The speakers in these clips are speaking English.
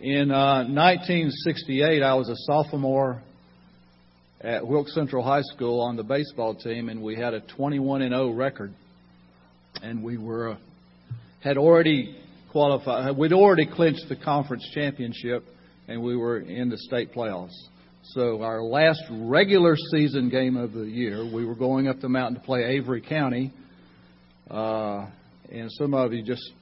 In uh, 1968, I was a sophomore at Wilkes Central High School on the baseball team, and we had a 21 and 0 record. And we were uh, had already qualified. We'd already clinched the conference championship, and we were in the state playoffs. So our last regular season game of the year, we were going up the mountain to play Avery County, uh, and some of you just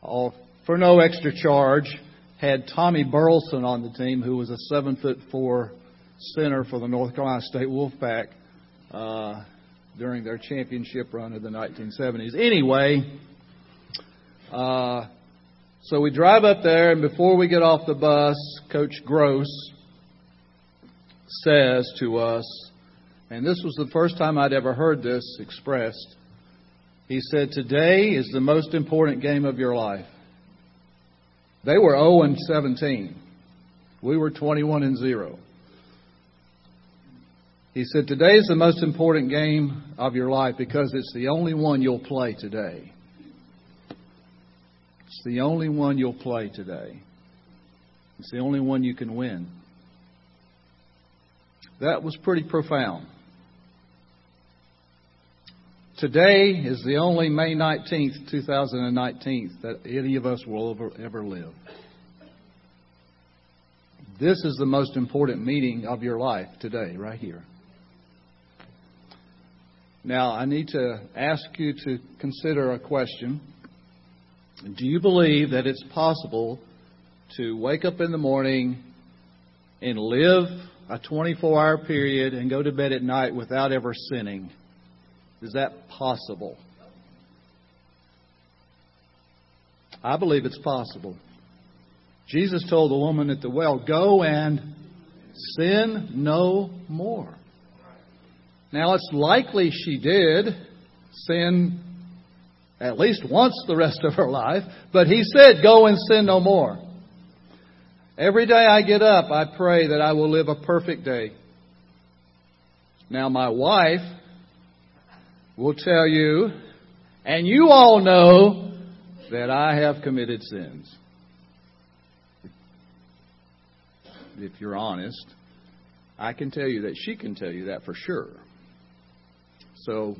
all for no extra charge had Tommy Burleson on the team, who was a seven foot four center for the North Carolina State Wolfpack uh, during their championship run of the 1970s. Anyway, uh, so we drive up there, and before we get off the bus, Coach Gross says to us, and this was the first time I'd ever heard this expressed. He said, Today is the most important game of your life. They were 0 and 17. We were 21 and 0. He said, Today is the most important game of your life because it's the only one you'll play today. It's the only one you'll play today. It's the only one you can win. That was pretty profound. Today is the only May 19th, 2019, that any of us will ever, ever live. This is the most important meeting of your life today, right here. Now, I need to ask you to consider a question. Do you believe that it's possible to wake up in the morning and live a 24 hour period and go to bed at night without ever sinning? Is that possible? I believe it's possible. Jesus told the woman at the well, Go and sin no more. Now, it's likely she did sin at least once the rest of her life, but he said, Go and sin no more. Every day I get up, I pray that I will live a perfect day. Now, my wife will tell you, and you all know, that I have committed sins. If you're honest, I can tell you that she can tell you that for sure. So,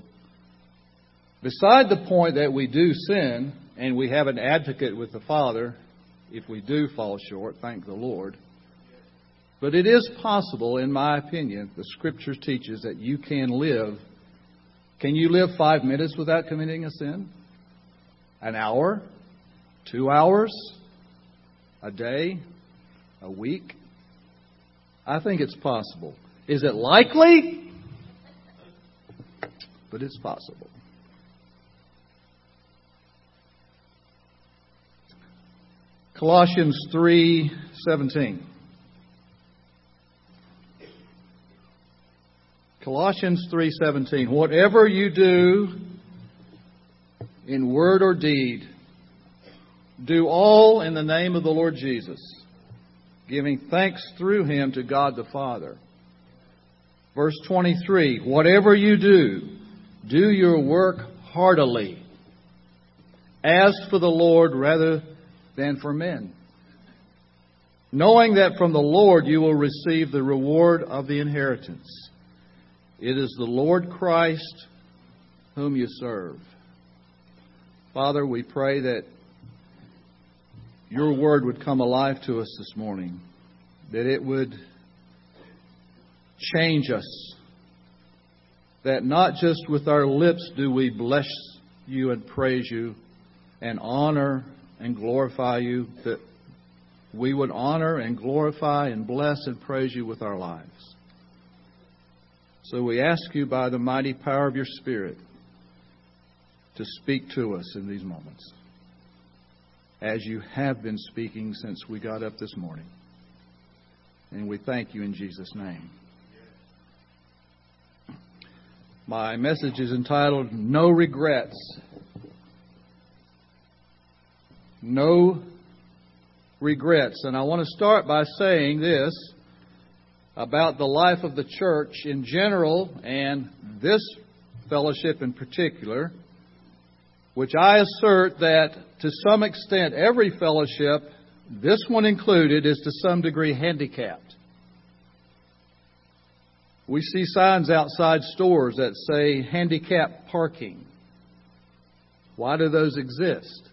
beside the point that we do sin and we have an advocate with the Father, if we do fall short, thank the Lord. But it is possible, in my opinion, the Scripture teaches that you can live can you live five minutes without committing a sin? An hour? Two hours? A day? A week? I think it's possible. Is it likely? But it's possible. Colossians 3:17 Colossians 3:17 Whatever you do in word or deed do all in the name of the Lord Jesus giving thanks through him to God the Father. Verse 23 Whatever you do do your work heartily as for the Lord rather than for men knowing that from the Lord you will receive the reward of the inheritance it is the Lord Christ whom you serve. Father, we pray that your word would come alive to us this morning, that it would change us, that not just with our lips do we bless you and praise you and honor and glorify you, that we would honor and glorify and bless and praise you with our lives. So we ask you by the mighty power of your Spirit to speak to us in these moments, as you have been speaking since we got up this morning. And we thank you in Jesus' name. My message is entitled No Regrets. No Regrets. And I want to start by saying this about the life of the church in general and this fellowship in particular, which I assert that to some extent every fellowship this one included, is to some degree handicapped. We see signs outside stores that say handicap parking. Why do those exist?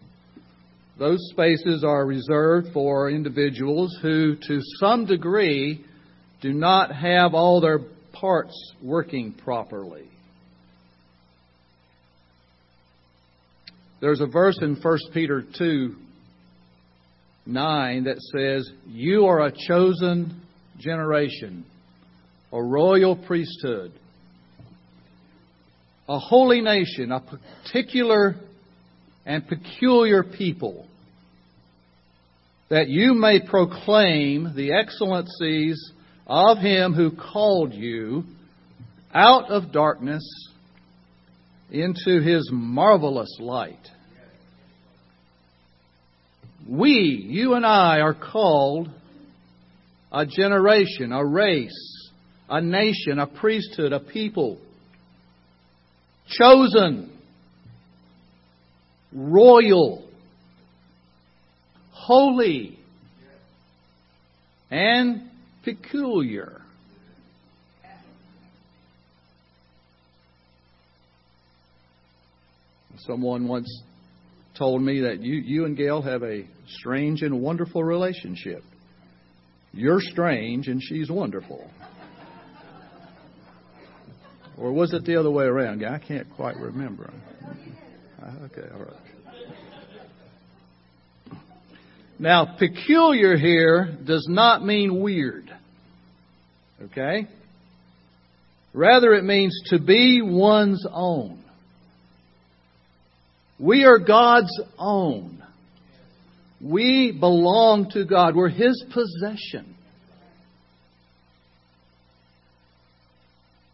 Those spaces are reserved for individuals who, to some degree, do not have all their parts working properly. There's a verse in 1 Peter 2 9 that says, You are a chosen generation, a royal priesthood, a holy nation, a particular and peculiar people, that you may proclaim the excellencies of him who called you out of darkness into his marvelous light. We, you and I, are called a generation, a race, a nation, a priesthood, a people, chosen, royal, holy, and peculiar. Someone once told me that you, you and Gail have a strange and wonderful relationship. You're strange and she's wonderful. Or was it the other way around? I can't quite remember. Okay, all right. Now, peculiar here does not mean weird. Okay? Rather, it means to be one's own. We are God's own. We belong to God. We're His possession.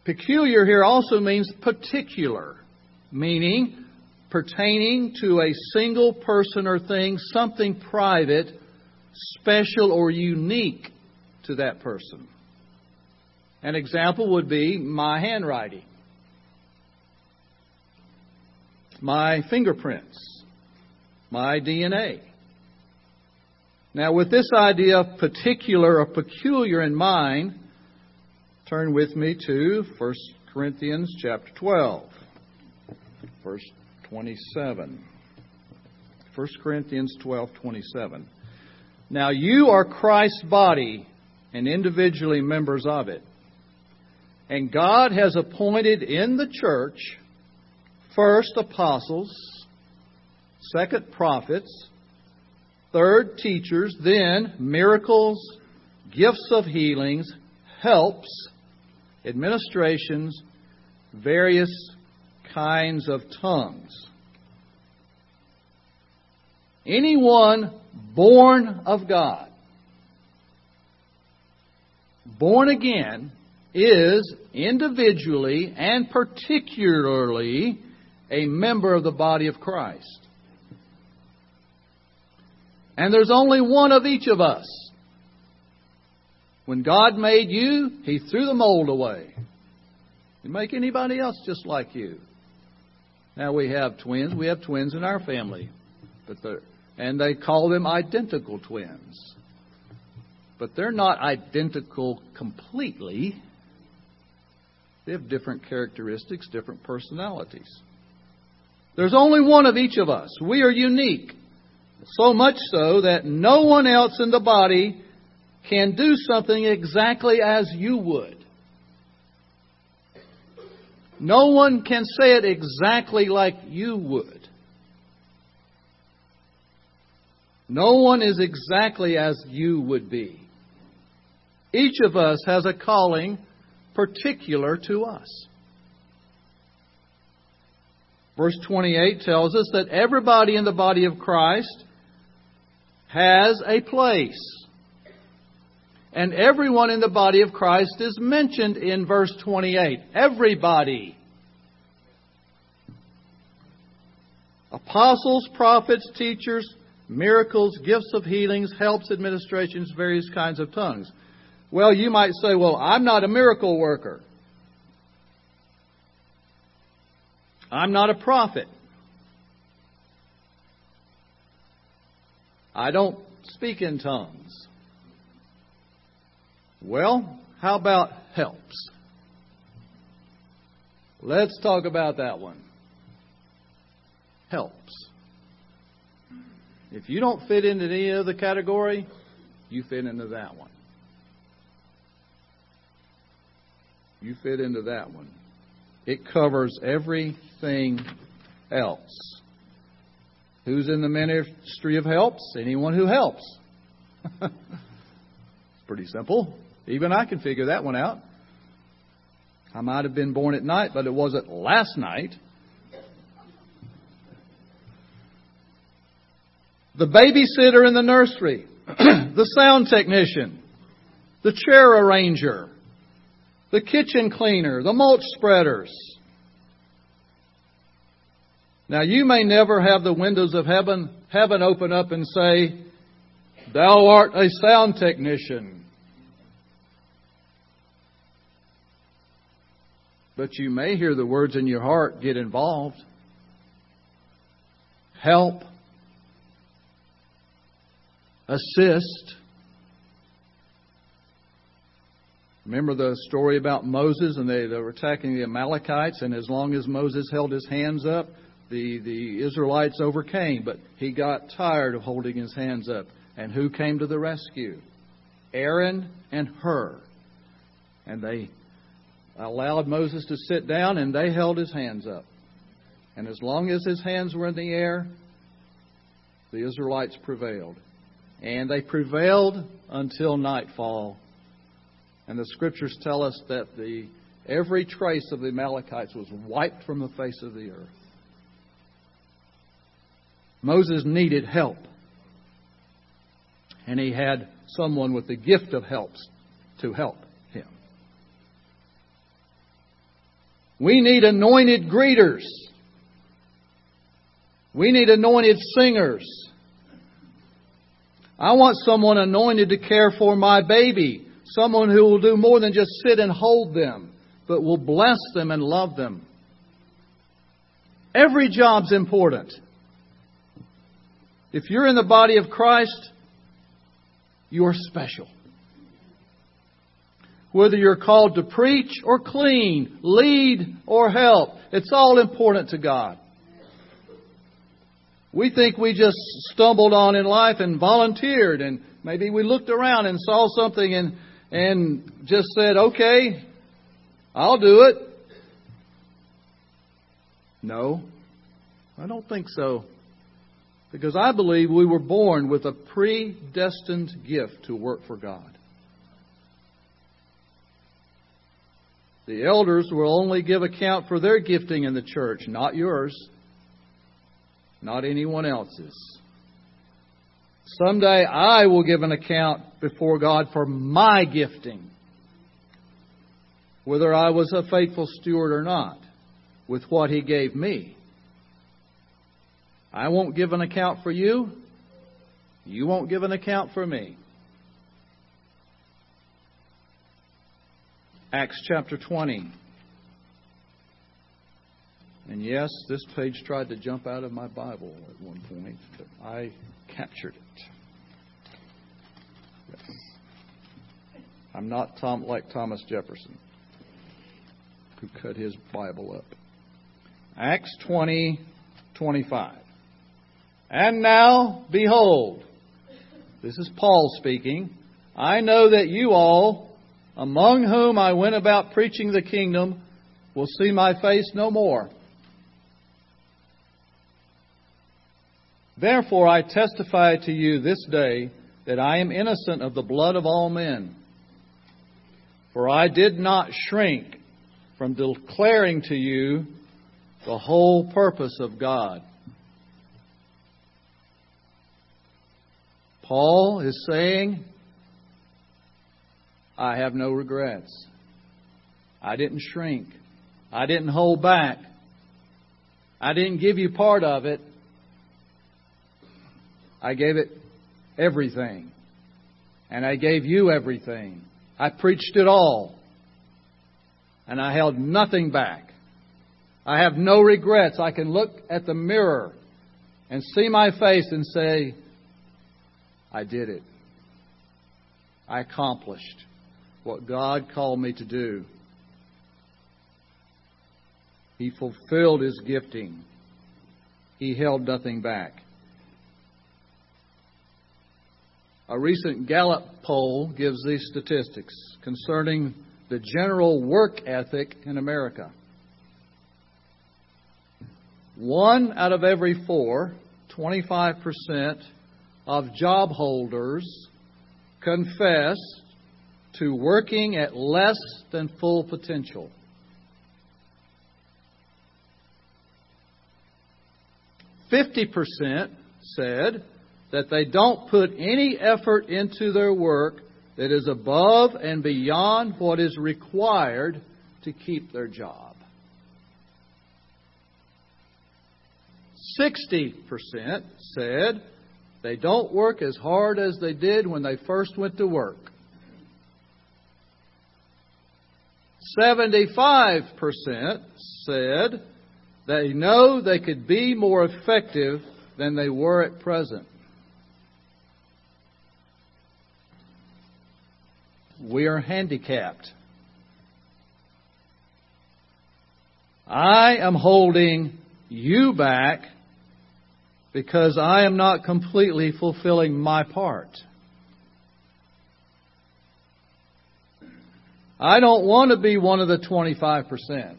Peculiar here also means particular, meaning pertaining to a single person or thing, something private, special, or unique to that person. An example would be my handwriting, my fingerprints, my DNA. Now, with this idea of particular or peculiar in mind, turn with me to 1 Corinthians chapter 12. Verse 27. 1 Corinthians 12:27. Now you are Christ's body and individually members of it. And God has appointed in the church first apostles, second prophets, third teachers, then miracles, gifts of healings, helps, administrations, various kinds of tongues. Anyone born of God, born again, is individually and particularly a member of the body of Christ. And there's only one of each of us. When God made you, He threw the mold away. He make anybody else just like you. Now we have twins. We have twins in our family, but they're, and they call them identical twins. But they're not identical completely. They have different characteristics, different personalities. There's only one of each of us. We are unique. So much so that no one else in the body can do something exactly as you would. No one can say it exactly like you would. No one is exactly as you would be. Each of us has a calling particular to us. Verse 28 tells us that everybody in the body of Christ has a place. And everyone in the body of Christ is mentioned in verse 28. Everybody. Apostles, prophets, teachers, miracles, gifts of healings, helps, administrations, various kinds of tongues. Well, you might say, well, I'm not a miracle worker. I'm not a prophet. I don't speak in tongues. Well, how about helps? Let's talk about that one. Helps. If you don't fit into any other category, you fit into that one. You fit into that one. It covers everything else. Who's in the ministry of helps? Anyone who helps. it's pretty simple. Even I can figure that one out. I might have been born at night, but it wasn't last night. The babysitter in the nursery, the sound technician, the chair arranger, the kitchen cleaner, the mulch spreaders. Now you may never have the windows of heaven, heaven open up and say, Thou art a sound technician. But you may hear the words in your heart get involved. Help. Assist. Remember the story about Moses and they, they were attacking the Amalekites, and as long as Moses held his hands up, the, the Israelites overcame. But he got tired of holding his hands up. And who came to the rescue? Aaron and Hur. And they allowed Moses to sit down, and they held his hands up. And as long as his hands were in the air, the Israelites prevailed. And they prevailed until nightfall. And the scriptures tell us that the, every trace of the Amalekites was wiped from the face of the earth. Moses needed help. And he had someone with the gift of helps to help. Him. We need anointed greeters. We need anointed singers. I want someone anointed to care for my baby. Someone who will do more than just sit and hold them, but will bless them and love them. Every job's important. If you're in the body of Christ, you're special. Whether you're called to preach or clean, lead or help, it's all important to God. We think we just stumbled on in life and volunteered, and maybe we looked around and saw something and, and just said, okay, I'll do it. No, I don't think so. Because I believe we were born with a predestined gift to work for God. The elders will only give account for their gifting in the church, not yours, not anyone else's. Someday I will give an account before God for my gifting, whether I was a faithful steward or not, with what He gave me. I won't give an account for you. You won't give an account for me. Acts chapter 20. And yes, this page tried to jump out of my Bible at one point, but I captured it. Yes. I'm not Tom, like Thomas Jefferson, who cut his Bible up. Acts 20, 25. And now, behold, this is Paul speaking. I know that you all, among whom I went about preaching the kingdom, will see my face no more. Therefore, I testify to you this day that I am innocent of the blood of all men. For I did not shrink from declaring to you the whole purpose of God. Paul is saying, I have no regrets. I didn't shrink. I didn't hold back. I didn't give you part of it. I gave it everything. And I gave you everything. I preached it all. And I held nothing back. I have no regrets. I can look at the mirror and see my face and say, I did it. I accomplished what God called me to do. He fulfilled his gifting. He held nothing back. A recent Gallup poll gives these statistics concerning the general work ethic in America. One out of every four, 25% of job holders confess to working at less than full potential. Fifty percent said that they don't put any effort into their work that is above and beyond what is required to keep their job. 60% said they don't work as hard as they did when they first went to work. 75% said they know they could be more effective than they were at present. We are handicapped. I am holding you back because I am not completely fulfilling my part. I don't want to be one of the 25%.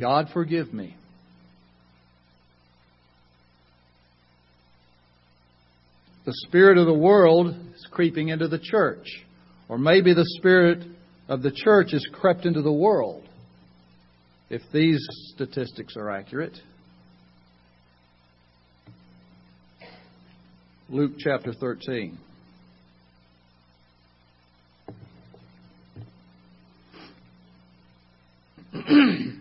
God forgive me. The spirit of the world is creeping into the church. Or maybe the spirit of the church has crept into the world, if these statistics are accurate. Luke chapter 13.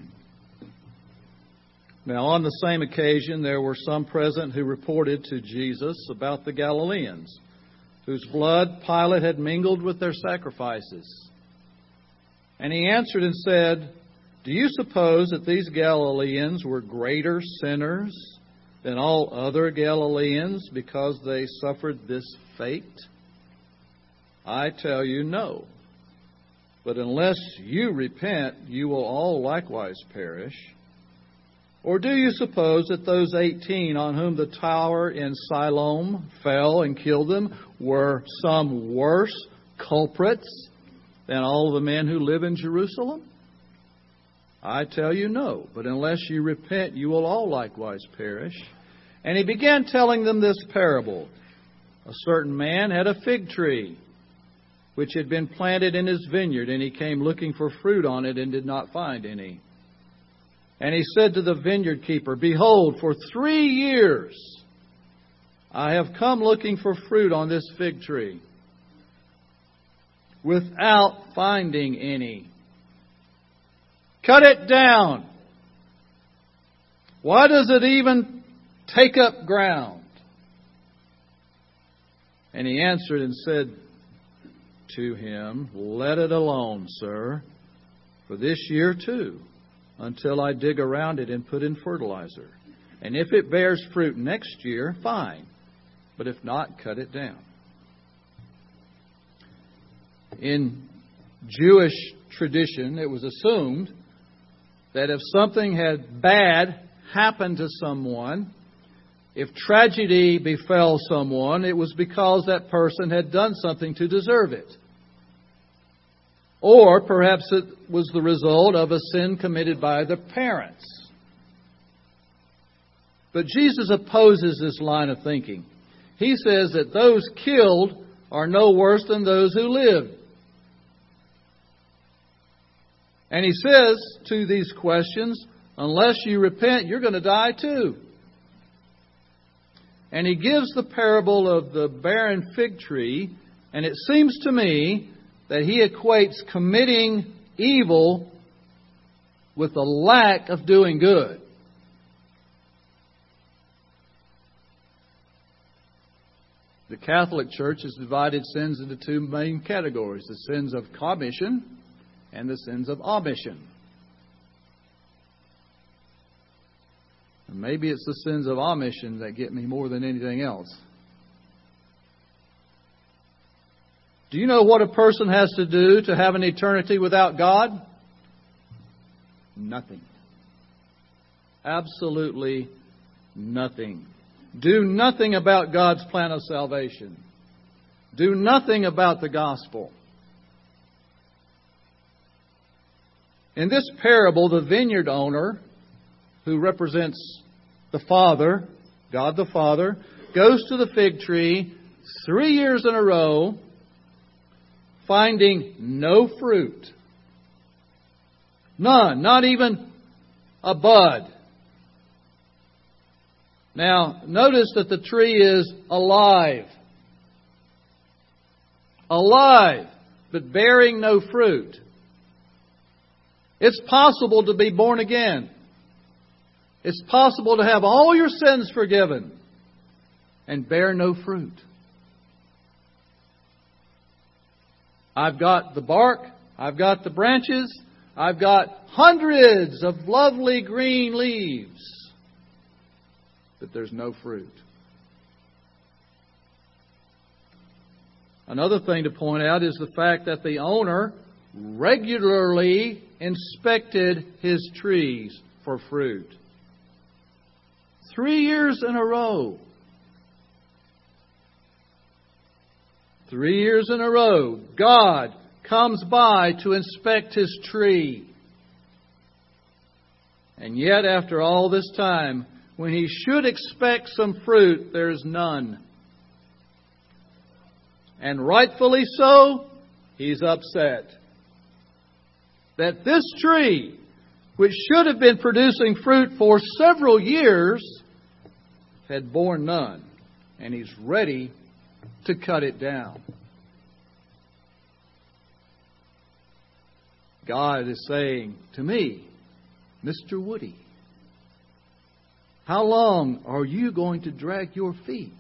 now, on the same occasion, there were some present who reported to Jesus about the Galileans, whose blood Pilate had mingled with their sacrifices. And he answered and said, Do you suppose that these Galileans were greater sinners than all other Galileans because they suffered this fate? I tell you, no. But unless you repent, you will all likewise perish. Or do you suppose that those 18 on whom the tower in Siloam fell and killed them were some worse culprits than all the men who live in Jerusalem? I tell you no, but unless you repent, you will all likewise perish. And he began telling them this parable. A certain man had a fig tree which had been planted in his vineyard, and he came looking for fruit on it and did not find any. And he said to the vineyard keeper, Behold, for three years I have come looking for fruit on this fig tree without finding any. Cut it down. Why does it even take up ground? And he answered and said, to him, Let it alone, sir, for this year too, until I dig around it and put in fertilizer. And if it bears fruit next year, fine. But if not, cut it down. In Jewish tradition, it was assumed that if something had bad happened to someone, if tragedy befell someone, it was because that person had done something to deserve it. Or perhaps it was the result of a sin committed by the parents. But Jesus opposes this line of thinking. He says that those killed are no worse than those who lived. And he says to these questions, unless you repent, you're going to die too. And he gives the parable of the barren fig tree, and it seems to me that he equates committing evil with the lack of doing good. The Catholic Church has divided sins into two main categories the sins of commission and the sins of omission. And maybe it's the sins of omission that get me more than anything else. Do you know what a person has to do to have an eternity without God? Nothing. Absolutely nothing. Do nothing about God's plan of salvation. Do nothing about the gospel. In this parable, the vineyard owner, who represents the Father, God the Father, goes to the fig tree three years in a row, finding no fruit. None, not even a bud. Now, notice that the tree is alive. Alive, but bearing no fruit. It's possible to be born again. It's possible to have all your sins forgiven and bear no fruit. I've got the bark, I've got the branches, I've got hundreds of lovely green leaves, but there's no fruit. Another thing to point out is the fact that the owner regularly inspected his trees for fruit. Three years in a row. Three years in a row, God comes by to inspect his tree. And yet, after all this time, when he should expect some fruit, there's none. And rightfully so, he's upset. That this tree, which should have been producing fruit for several years, had borne none. And he's ready to cut it down. God is saying to me, Mr. Woody, how long are you going to drag your feet?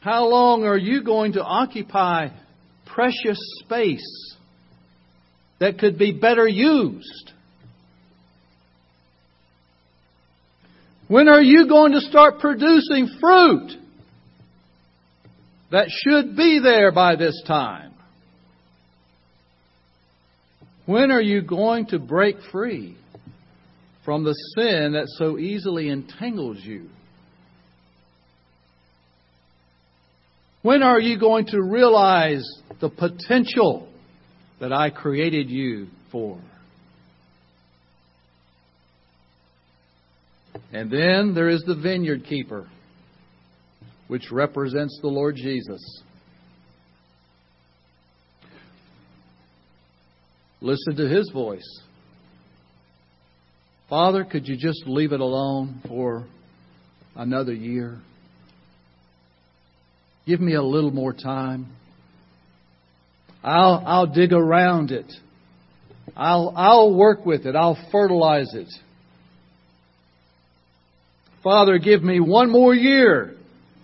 How long are you going to occupy precious space that could be better used? When are you going to start producing fruit that should be there by this time? When are you going to break free from the sin that so easily entangles you? When are you going to realize the potential that I created you for? And then there is the vineyard keeper, which represents the Lord Jesus. Listen to his voice. Father, could you just leave it alone for another year? Give me a little more time. I'll, I'll dig around it. I'll, I'll work with it. I'll fertilize it. Father, give me one more year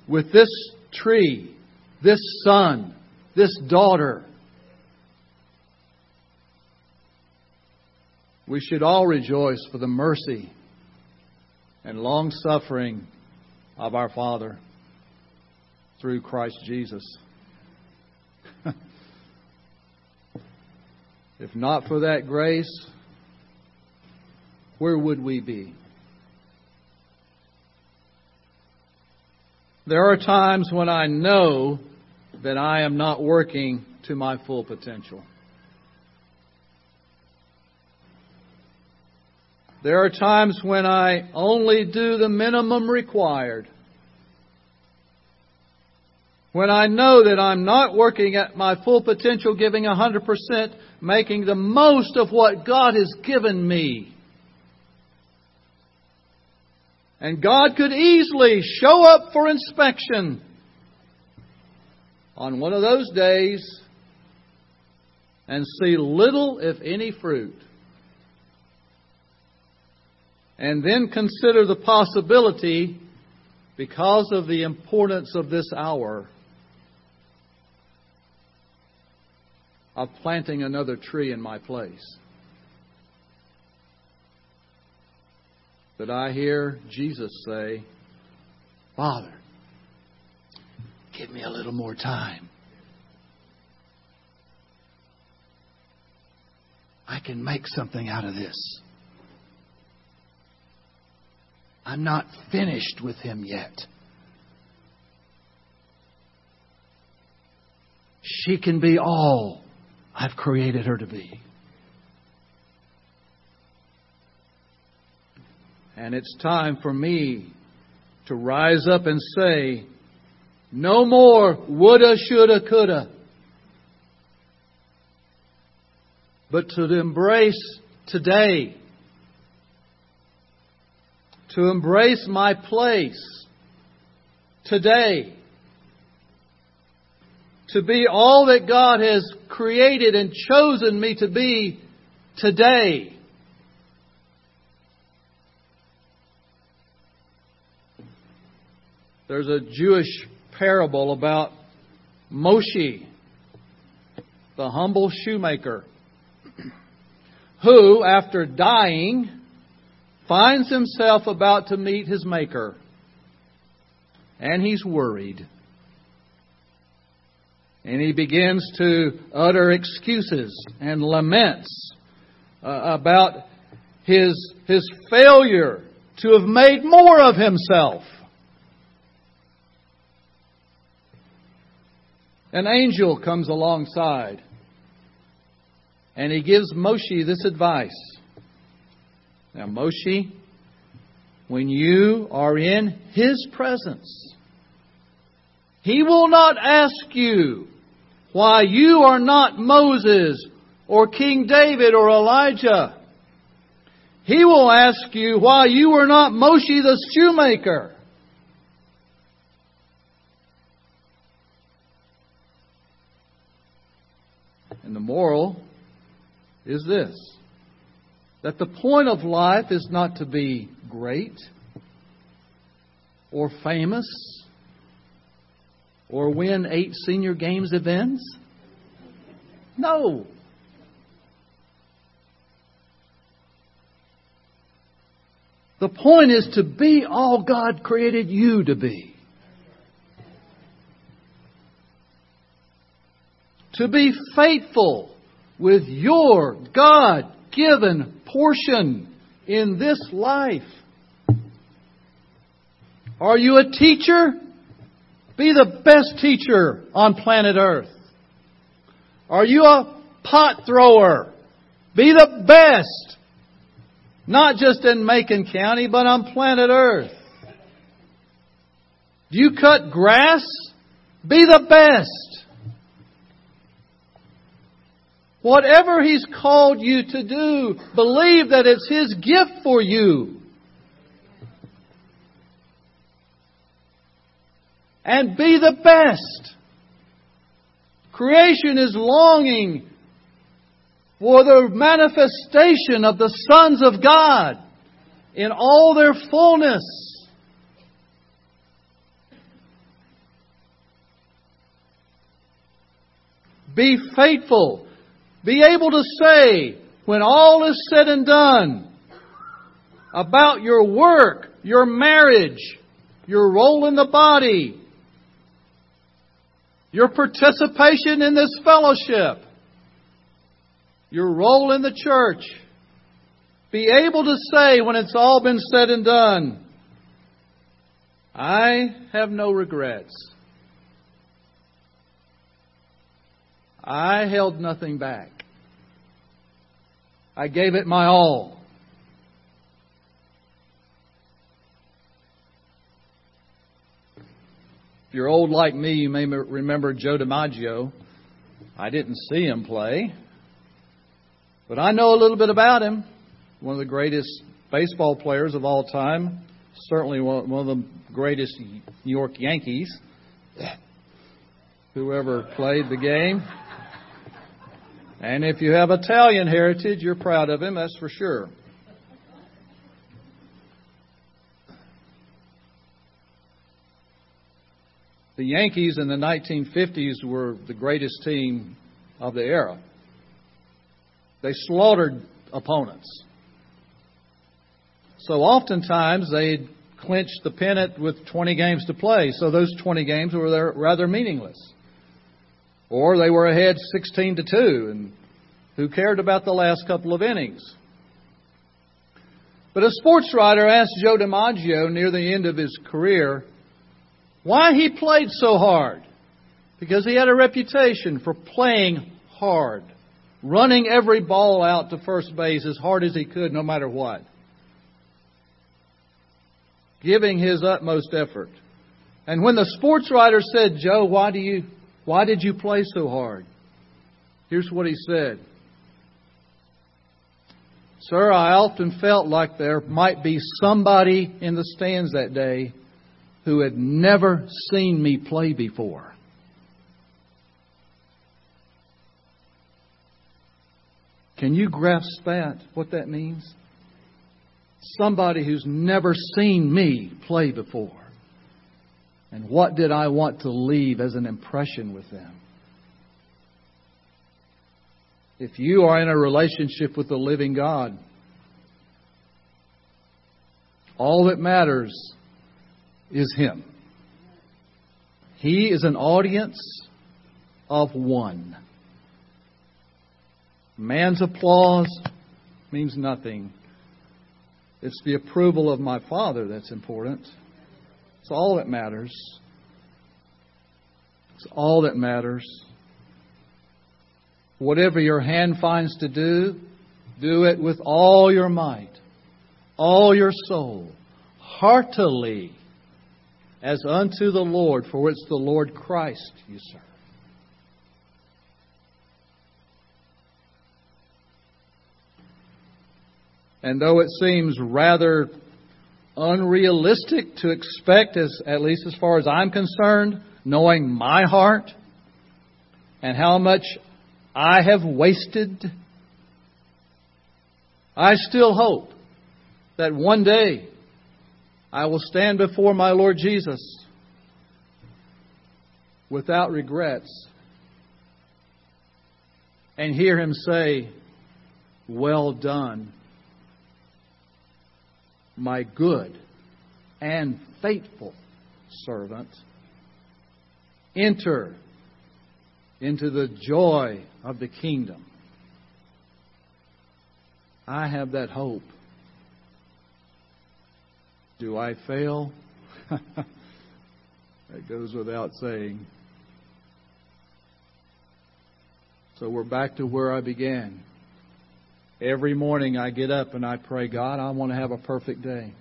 with this tree, this son, this daughter. We should all rejoice for the mercy and long suffering of our Father through Christ Jesus. if not for that grace, where would we be? There are times when I know that I am not working to my full potential. There are times when I only do the minimum required. When I know that I'm not working at my full potential, giving 100%, making the most of what God has given me. And God could easily show up for inspection on one of those days and see little, if any, fruit. And then consider the possibility, because of the importance of this hour, of planting another tree in my place. That I hear Jesus say, Father, give me a little more time. I can make something out of this. I'm not finished with him yet. She can be all I've created her to be. And it's time for me to rise up and say, no more woulda, shoulda, coulda. But to embrace today. To embrace my place today. To be all that God has created and chosen me to be today. There's a Jewish parable about Moshe, the humble shoemaker, who, after dying, finds himself about to meet his Maker. And he's worried. And he begins to utter excuses and laments uh, about his, his failure to have made more of himself. An angel comes alongside and he gives Moshe this advice. Now, Moshe, when you are in his presence, he will not ask you why you are not Moses or King David or Elijah. He will ask you why you are not Moshe the shoemaker. And the moral is this that the point of life is not to be great or famous or win eight senior games events. No. The point is to be all God created you to be. To be faithful with your God given portion in this life. Are you a teacher? Be the best teacher on planet Earth. Are you a pot thrower? Be the best. Not just in Macon County, but on planet Earth. Do you cut grass? Be the best. Whatever He's called you to do, believe that it's His gift for you. And be the best. Creation is longing for the manifestation of the sons of God in all their fullness. Be faithful be able to say, when all is said and done, about your work, your marriage, your role in the body, your participation in this fellowship, your role in the church. Be able to say when it's all been said and done, I have no regrets. I held nothing back. I gave it my all. If you're old like me, you may remember Joe DiMaggio. I didn't see him play, but I know a little bit about him. One of the greatest baseball players of all time, certainly one of the greatest New York Yankees. Whoever played the game. And if you have Italian heritage, you're proud of him, that's for sure. The Yankees in the 1950s were the greatest team of the era. They slaughtered opponents. So oftentimes they'd clinched the pennant with 20 games to play, so those 20 games were rather meaningless. Or they were ahead 16 to 2, and who cared about the last couple of innings? But a sports writer asked Joe DiMaggio near the end of his career why he played so hard. Because he had a reputation for playing hard, running every ball out to first base as hard as he could, no matter what, giving his utmost effort. And when the sports writer said, Joe, why do you why did you play so hard? Here's what he said. Sir, I often felt like there might be somebody in the stands that day who had never seen me play before. Can you grasp that, what that means? Somebody who's never seen me play before. And what did I want to leave as an impression with them? If you are in a relationship with the living God, all that matters is Him. He is an audience of one. Man's applause means nothing. It's the approval of my Father that's important. It's all that matters. It's all that matters. Whatever your hand finds to do, do it with all your might, all your soul, heartily, as unto the Lord, for it's the Lord Christ you serve. And though it seems rather unrealistic to expect, as, at least as far as I'm concerned, knowing my heart and how much I have wasted, I still hope that one day I will stand before my Lord Jesus without regrets and hear him say, Well done my good and faithful servant, enter into the joy of the kingdom. I have that hope. Do I fail? that goes without saying. So we're back to where I began. Every morning I get up and I pray, God, I want to have a perfect day.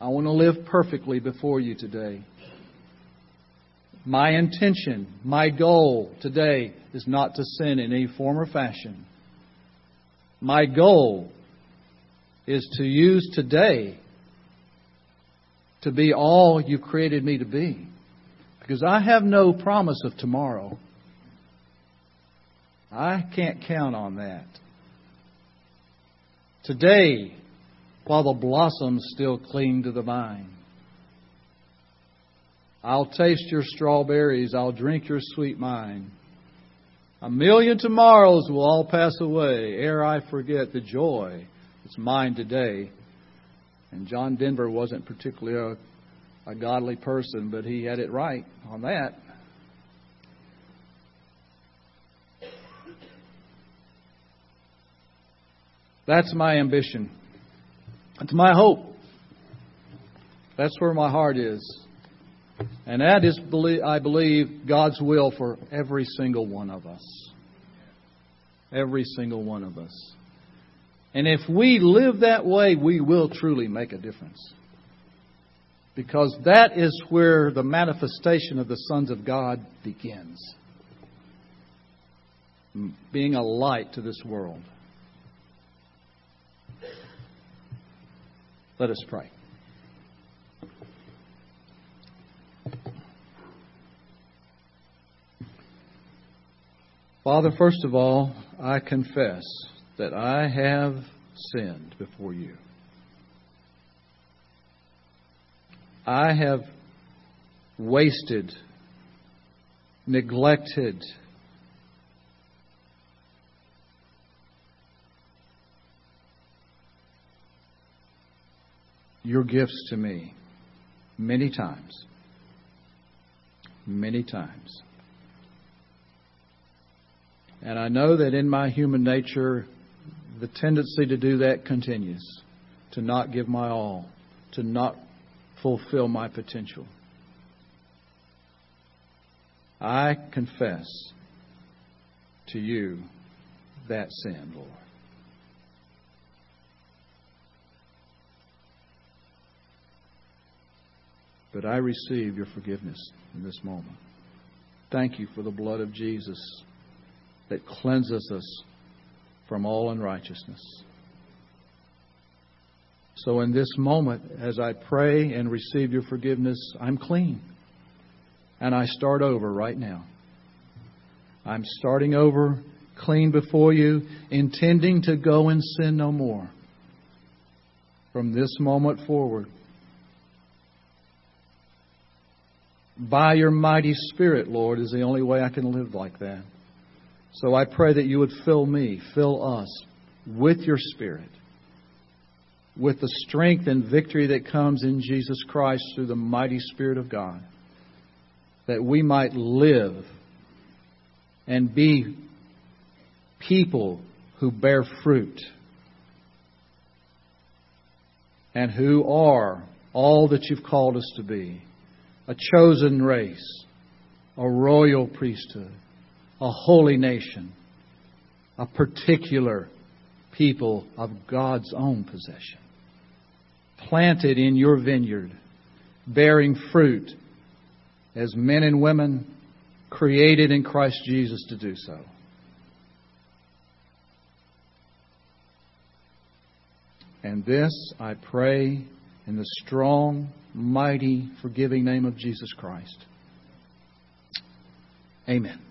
I want to live perfectly before you today. My intention, my goal today is not to sin in any form or fashion. My goal is to use today to be all you created me to be. Because I have no promise of tomorrow. I can't count on that. Today, while the blossoms still cling to the vine, I'll taste your strawberries, I'll drink your sweet wine. A million tomorrows will all pass away ere I forget the joy that's mine today. And John Denver wasn't particularly a, a godly person, but he had it right on that. That's my ambition. That's my hope. That's where my heart is. And that is, I believe, God's will for every single one of us. Every single one of us. And if we live that way, we will truly make a difference. Because that is where the manifestation of the sons of God begins. Mm, being a light to this world. Let us pray. Father, first of all, I confess that I have sinned before you. I have wasted, neglected, your gifts to me many times. Many times. And I know that in my human nature, the tendency to do that continues, to not give my all, to not fulfill my potential. I confess to you that sin, Lord. But I receive your forgiveness in this moment. Thank you for the blood of Jesus that cleanses us from all unrighteousness. So, in this moment, as I pray and receive your forgiveness, I'm clean. And I start over right now. I'm starting over clean before you, intending to go and sin no more from this moment forward. By your mighty Spirit, Lord, is the only way I can live like that. So I pray that you would fill me, fill us with your Spirit, with the strength and victory that comes in Jesus Christ through the mighty Spirit of God, that we might live and be people who bear fruit and who are all that you've called us to be a chosen race, a royal priesthood, a holy nation, a particular people of God's own possession, planted in your vineyard, bearing fruit as men and women created in Christ Jesus to do so. And this I pray in the strong, mighty, forgiving name of Jesus Christ. Amen.